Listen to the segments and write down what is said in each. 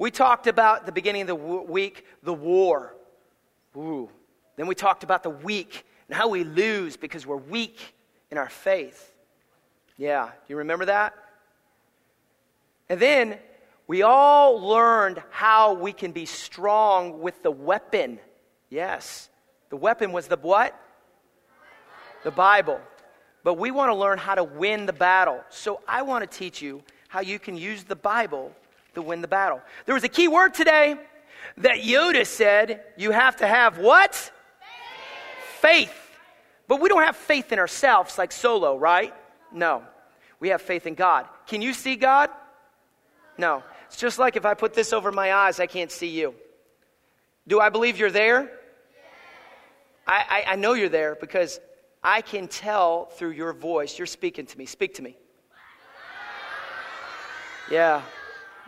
We talked about the beginning of the week, the war. Ooh. Then we talked about the weak and how we lose because we're weak in our faith. Yeah, do you remember that? And then we all learned how we can be strong with the weapon. Yes. The weapon was the what? The Bible. But we want to learn how to win the battle. So I want to teach you how you can use the Bible to win the battle. There was a key word today that Yoda said you have to have what? Faith. faith. But we don't have faith in ourselves like solo, right? No. We have faith in God. Can you see God? No. It's just like if I put this over my eyes, I can't see you. Do I believe you're there? I, I, I know you're there because I can tell through your voice. You're speaking to me. Speak to me. Yeah.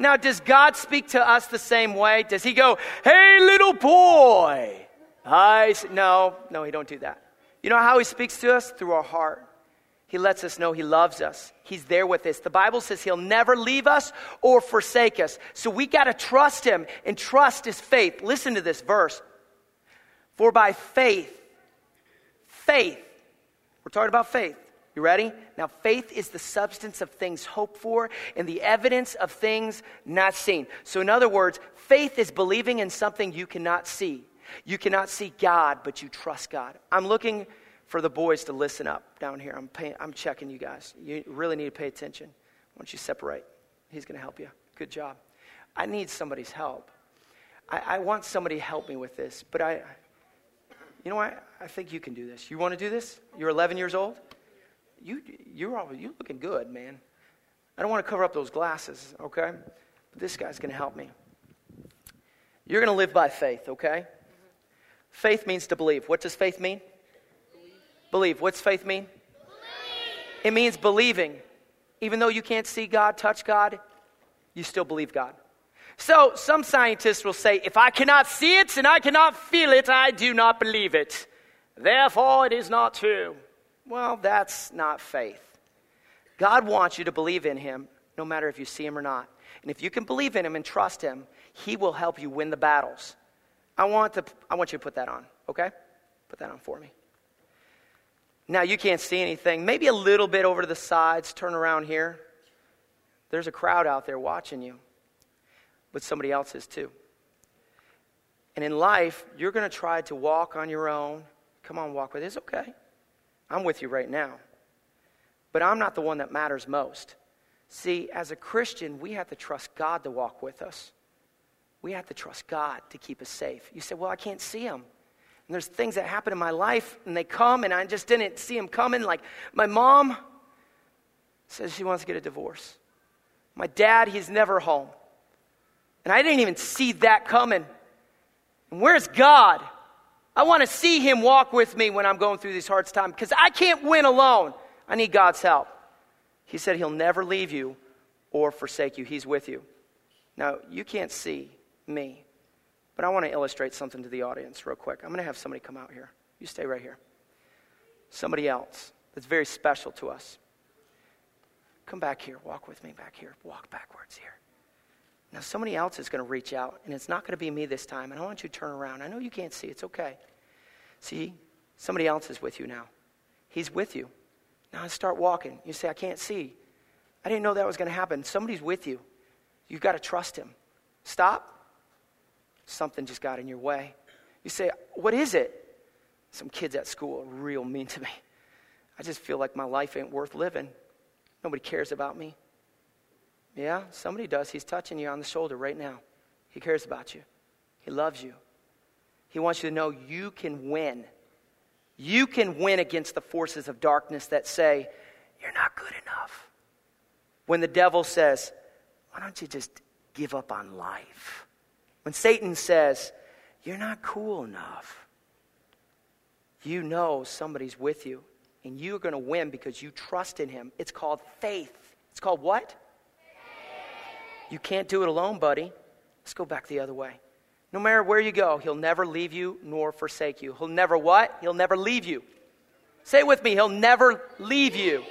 Now, does God speak to us the same way? Does He go, hey, little boy? I no, no, He don't do that. You know how He speaks to us? Through our heart. He lets us know He loves us. He's there with us. The Bible says He'll never leave us or forsake us. So we got to trust Him, and trust His faith. Listen to this verse. For by faith, faith, we're talking about faith. You ready? Now, faith is the substance of things hoped for and the evidence of things not seen. So, in other words, faith is believing in something you cannot see. You cannot see God, but you trust God. I'm looking for the boys to listen up down here. I'm, paying, I'm checking you guys. You really need to pay attention. Once you separate, he's going to help you. Good job. I need somebody's help. I, I want somebody to help me with this, but I, you know what? I think you can do this. You want to do this? You're 11 years old? You, you're, all, you're looking good, man. I don't want to cover up those glasses, okay? But this guy's going to help me. You're going to live by faith, okay? Faith means to believe. What does faith mean? Believe. believe. What's faith mean? Believe. It means believing. Even though you can't see God, touch God, you still believe God. So, some scientists will say, if I cannot see it and I cannot feel it, I do not believe it. Therefore, it is not true. Well, that's not faith. God wants you to believe in Him no matter if you see Him or not. And if you can believe in Him and trust Him, He will help you win the battles. I want, to, I want you to put that on, okay? Put that on for me. Now, you can't see anything. Maybe a little bit over to the sides. Turn around here. There's a crowd out there watching you but somebody else is too. And in life, you're going to try to walk on your own. Come on, walk with it. It's okay. I'm with you right now. But I'm not the one that matters most. See, as a Christian, we have to trust God to walk with us. We have to trust God to keep us safe. You say, Well, I can't see Him. And there's things that happen in my life, and they come, and I just didn't see them coming. Like my mom says she wants to get a divorce. My dad, he's never home. And I didn't even see that coming. And where's God? I want to see Him walk with me when I'm going through these hard times because I can't win alone. I need God's help. He said He'll never leave you or forsake you, He's with you. Now, you can't see me, but I want to illustrate something to the audience real quick. I'm going to have somebody come out here. You stay right here. Somebody else that's very special to us. Come back here. Walk with me back here. Walk backwards here. Now, somebody else is going to reach out, and it's not going to be me this time. And I want you to turn around. I know you can't see, it's okay. See, somebody else is with you now. He's with you. Now I start walking. You say, I can't see. I didn't know that was going to happen. Somebody's with you. You've got to trust him. Stop. Something just got in your way. You say, What is it? Some kids at school are real mean to me. I just feel like my life ain't worth living. Nobody cares about me. Yeah, somebody does. He's touching you on the shoulder right now. He cares about you, He loves you. He wants you to know you can win. You can win against the forces of darkness that say, You're not good enough. When the devil says, Why don't you just give up on life? When Satan says, You're not cool enough, you know somebody's with you, and you're going to win because you trust in him. It's called faith. It's called what? You can't do it alone, buddy. Let's go back the other way. No matter where you go, he'll never leave you nor forsake you. He'll never what? He'll never leave you. Say it with me. He'll never leave you.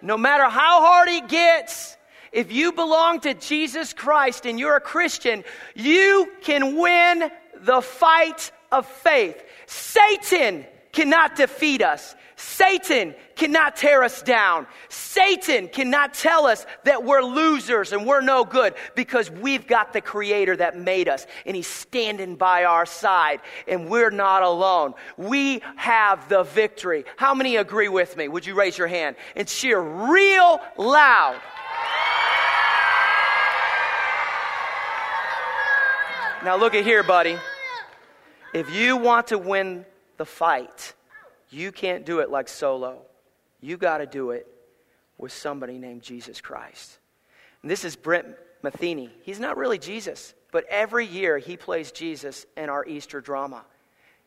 No matter how hard he gets, If you belong to Jesus Christ and you're a Christian, you can win the fight of faith. Satan cannot defeat us. Satan cannot tear us down. Satan cannot tell us that we're losers and we're no good because we've got the creator that made us and he's standing by our side and we're not alone. We have the victory. How many agree with me? Would you raise your hand and cheer real loud? Now look at here, buddy. If you want to win the fight, you can't do it like solo. You got to do it with somebody named Jesus Christ. And this is Brent Matheny. He's not really Jesus, but every year he plays Jesus in our Easter drama.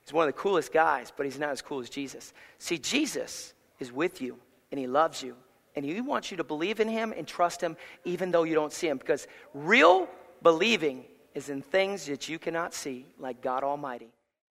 He's one of the coolest guys, but he's not as cool as Jesus. See, Jesus is with you, and he loves you, and he wants you to believe in him and trust him even though you don't see him, because real believing is in things that you cannot see, like God Almighty.